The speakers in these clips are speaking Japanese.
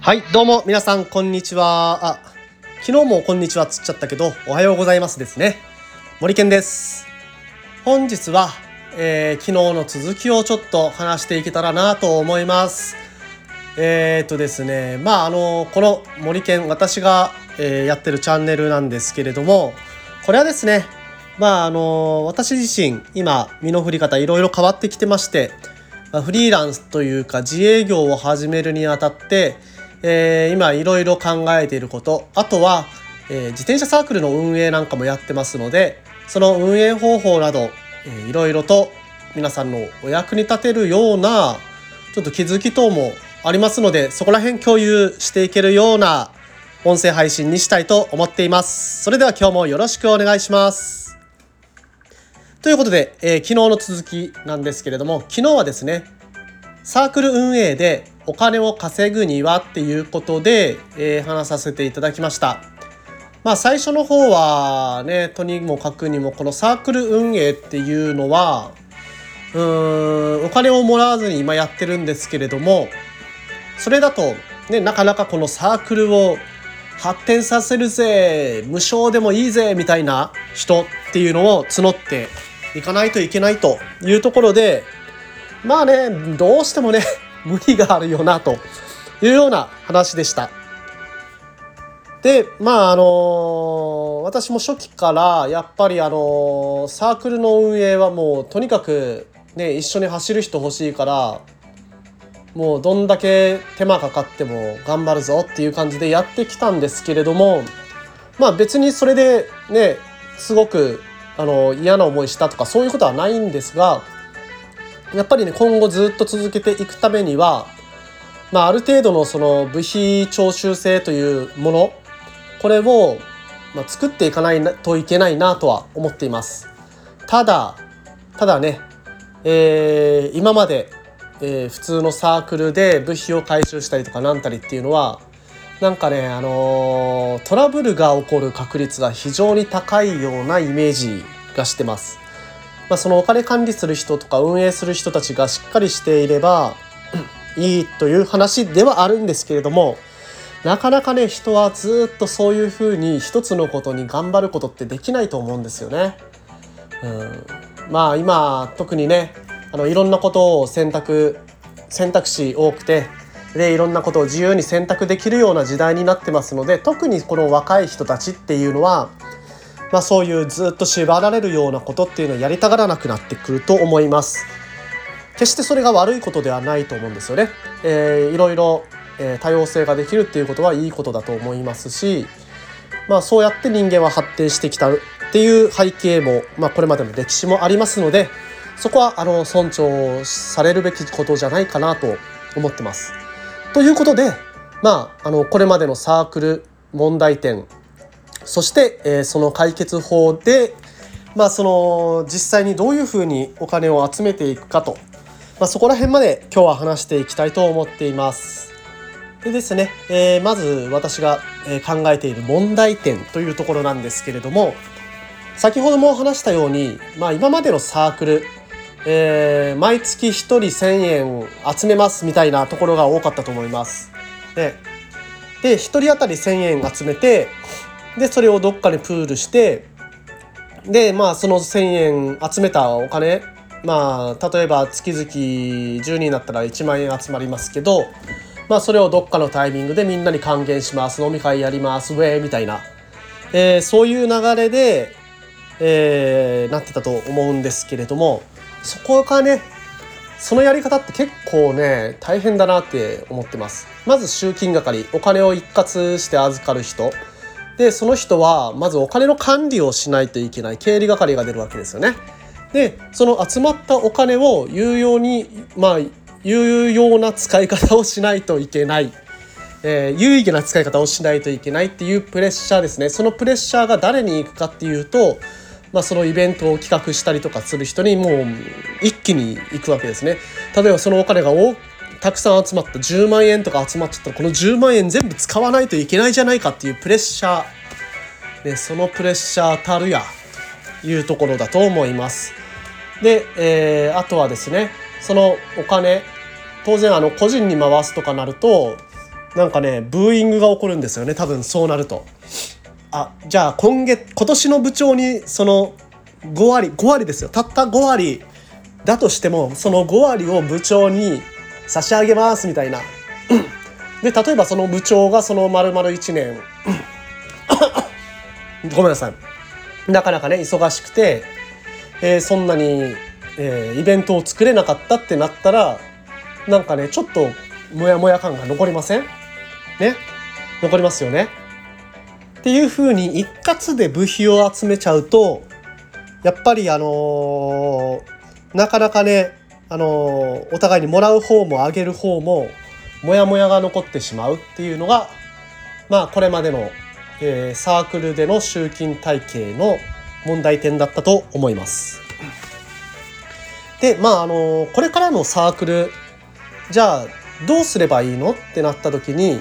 はいどうも皆さんこんにちは。あ昨日もこんにちはつっちゃったけどおはようございますですね。森健です。本日は、えー、昨日の続きをちょっと話していけたらなと思います。えー、っとですねまああのこの森健私が、えー、やってるチャンネルなんですけれどもこれはですねまああの私自身今身の振り方いろいろ変わってきてましてフリーランスというか自営業を始めるにあたってえー、今いろいろ考えていることあとは、えー、自転車サークルの運営なんかもやってますのでその運営方法など、いろいろと皆さんのお役に立てるようなちょっと気づき等もありますのでそこら辺共有していけるような音声配信にしたいと思っています。それでは今日もよろしくお願いします。ということで、えー、昨日の続きなんですけれども昨日はですねサークル運営でお金を稼ぐにはっていうことで、えー、話させていただきました。まあ最初の方はねとにもかくにもこのサークル運営っていうのはうーんお金をもらわずに今やってるんですけれどもそれだとねなかなかこのサークルを発展させるぜ無償でもいいぜみたいな人っていうのを募っていかないといけないというところでまあねどうしてもね無理があるよなというような話でした。でまああの私も初期からやっぱりあのサークルの運営はもうとにかくね一緒に走る人欲しいからもうどんだけ手間かかっても頑張るぞっていう感じでやってきたんですけれどもまあ別にそれでねすごくあの嫌な思いしたとかそういうことはないんですがやっぱりね今後ずっと続けていくためには、まあ、ある程度のその部費徴収制というものこれを、まあ、作っていかないといけないなとは思っています。ただただね、えー、今まで、えー、普通のサークルで部費を回収したりとかなんたりっていうのはなんかね、あのー、トラブルが起こる確率が非常に高いようなイメージがしてます。まあ、そのお金管理する人とか運営する人たちがしっかりしていればいいという話ではあるんですけれどもなかなかね人はずっとそういうふうに一つのことに頑張ることってできないと思うんですよね。うん、まあ今特にねあのいろんなことを選択選択肢多くてでいろんなことを自由に選択できるような時代になってますので特にこの若い人たちっていうのはまあ、そういうずっと縛られるようなことっていうのをやりたがらなくなってくると思います。決してそれが悪いことではないと思うんですよね。えー、いろいろ、えー、多様性ができるっていうことはいいことだと思いますし、まあ、そうやって人間は発展してきたっていう背景も、まあ、これまでの歴史もありますのでそこはあの尊重されるべきことじゃないかなと思ってます。ということで、まあ、あのこれまでのサークル問題点そして、えー、その解決法で、まあ、その実際にどういうふうにお金を集めていくかと、まあ、そこら辺まで今日は話していきたいと思っています。でですね、えー、まず私が考えている問題点というところなんですけれども先ほども話したように、まあ、今までのサークル、えー、毎月1人1,000円集めますみたいなところが多かったと思います。でで1人当たり1,000円集めてでそれをどっかにプールしてでまあその1,000円集めたお金まあ例えば月々10人になったら1万円集まりますけどまあそれをどっかのタイミングでみんなに還元します。飲み会やります。ウェイみたいな、えー、そういう流れで、えー、なってたと思うんですけれどもそこがねそのやり方って結構ね大変だなって思ってます。まず集金係お金を一括して預かる人。でその人はまずお金の管理をしないといけない経理係が出るわけですよね。でその集まったお金を有用にまあ有用な使い方をしないといけない、えー、有意義な使い方をしないといけないっていうプレッシャーですね。そのプレッシャーが誰に行くかっていうと、まあ、そのイベントを企画したりとかする人にもう一気に行くわけですね。例えばそのお金がたくさん集まった10万円とか集まっちゃったらこの10万円全部使わないといけないじゃないかっていうプレッシャー、ね、そのプレッシャーたるやいうところだと思います。で、えー、あとはですねそのお金当然あの個人に回すとかなるとなんかねブーイングが起こるんですよね多分そうなると。あじゃあ今月今年の部長にその5割5割ですよ。たった5割だとしてもその5割を部長に差し上げますみたいな。で例えばその部長がその丸々1年ごめんなさい。なかなかね忙しくて、えー、そんなに、えー、イベントを作れなかったってなったらなんかねちょっとモヤモヤ感が残りません？ね？残りますよね？っていうふうに一括で部費を集めちゃうとやっぱりあのーなかなかね、あのお互いにもらう方もあげる方もモヤモヤが残ってしまうっていうのがまあこれまでの、えー、サークルでの集金体系の問題点だったと思います。でまああのこれからのサークルじゃあどうすればいいのってなった時に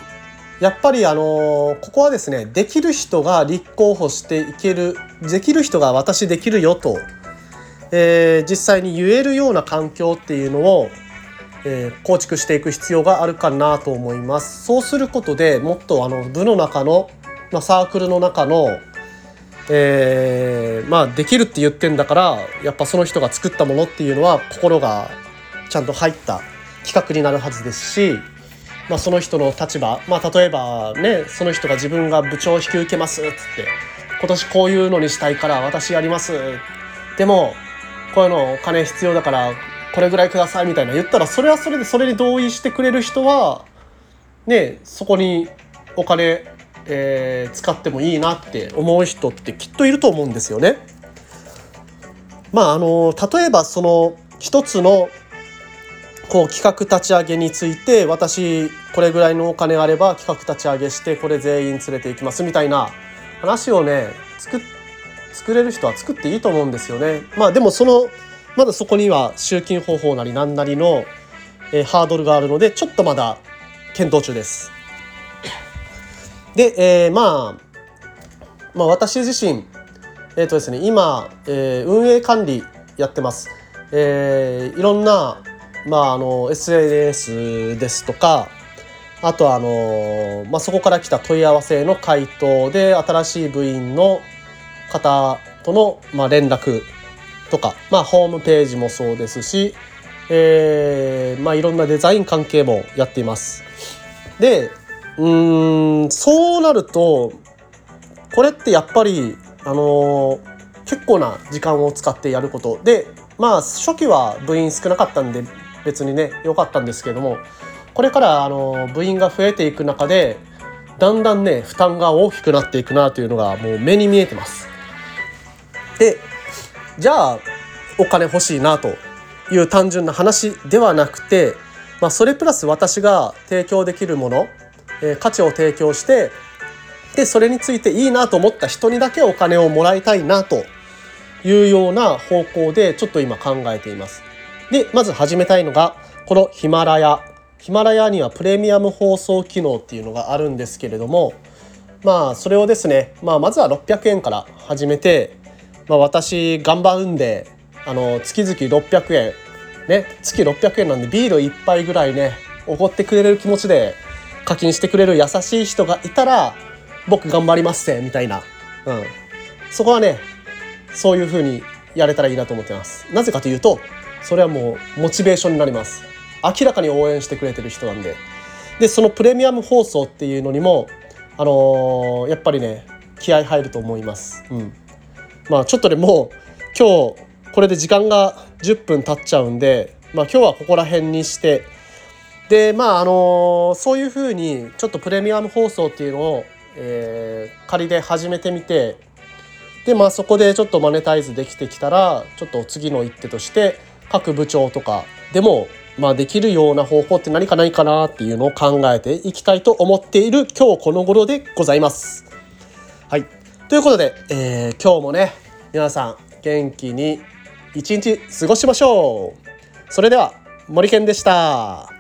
やっぱりあのここはですねできる人が立候補していけるできる人が私できるよとえー、実際に言えるような環境っていうのを、えー、構築していく必要があるかなと思います。そうすることでもっとあの部の中の、まあ、サークルの中の、えー、まあできるって言ってんだからやっぱその人が作ったものっていうのは心がちゃんと入った企画になるはずですし、まあ、その人の立場、まあ、例えばねその人が自分が部長を引き受けますっつって今年こういうのにしたいから私やりますでもこういうのお金必要だからこれぐらいくださいみたいな言ったらそれはそれでそれに同意してくれる人はねそこにお金、えー、使ってもいいなって思う人ってきっといると思うんですよね。まああの例えばその一つのこう企画立ち上げについて私これぐらいのお金あれば企画立ち上げしてこれ全員連れて行きますみたいな話をね作作れる人は作っていいと思うんですよね。まあでもそのまだそこには集金方法なり何なりの、えー、ハードルがあるのでちょっとまだ検討中です。で、えー、まあ、まあ私自身えっ、ー、とですね今、えー、運営管理やってます。えー、いろんなまああの SNS ですとかあとあのまあ、そこから来た問い合わせの回答で新しい部員の方との、まあ、連絡とか、まあ、ホームページもそうですし、えーまあ、いろんなデザイン関係もやっています。でうんそうなるとこれってやっぱり、あの、結構な時間を使ってやることでまあ初期は部員少なかったんで別にね良かったんですけどもこれからあの部員が増えていく中でだんだんね負担が大きくなっていくなというのがもう目に見えてます。でじゃあお金欲しいなという単純な話ではなくて、まあ、それプラス私が提供できるもの、えー、価値を提供してでそれについていいなと思った人にだけお金をもらいたいなというような方向でちょっと今考えています。でまず始めたいのがこのヒマラヤ。ヒマラヤにはプレミアム放送機能っていうのがあるんですけれどもまあそれをですね、まあ、まずは600円から始めてまあ、私頑張るんであの月々600円。ね月600円なんでビール1杯ぐらいねおごってくれる気持ちで課金してくれる優しい人がいたら僕頑張りますぜみたいな、うん、そこはねそういう風にやれたらいいなと思ってます。なぜかというとそれはもうモチベーションになります。明らかに応援してくれてる人なんで。でそのプレミアム放送っていうのにもあのー、やっぱりね気合入ると思います。うん。まあちょっとでも今日これで時間が10分経っちゃうんで、まあ、今日はここら辺にして。でまああのそういうふうにちょっとプレミアム放送っていうのを、えー、仮で始めてみてでまあそこでちょっとマネタイズできてきたらちょっと次の一手として各部長とかでもまあできるような方法って何かないかなっていうのを考えていきたいと思っている今日この頃でございます。はいということで、えー、今日もね皆さん元気に一日過ごしましょうそれでは森健でした。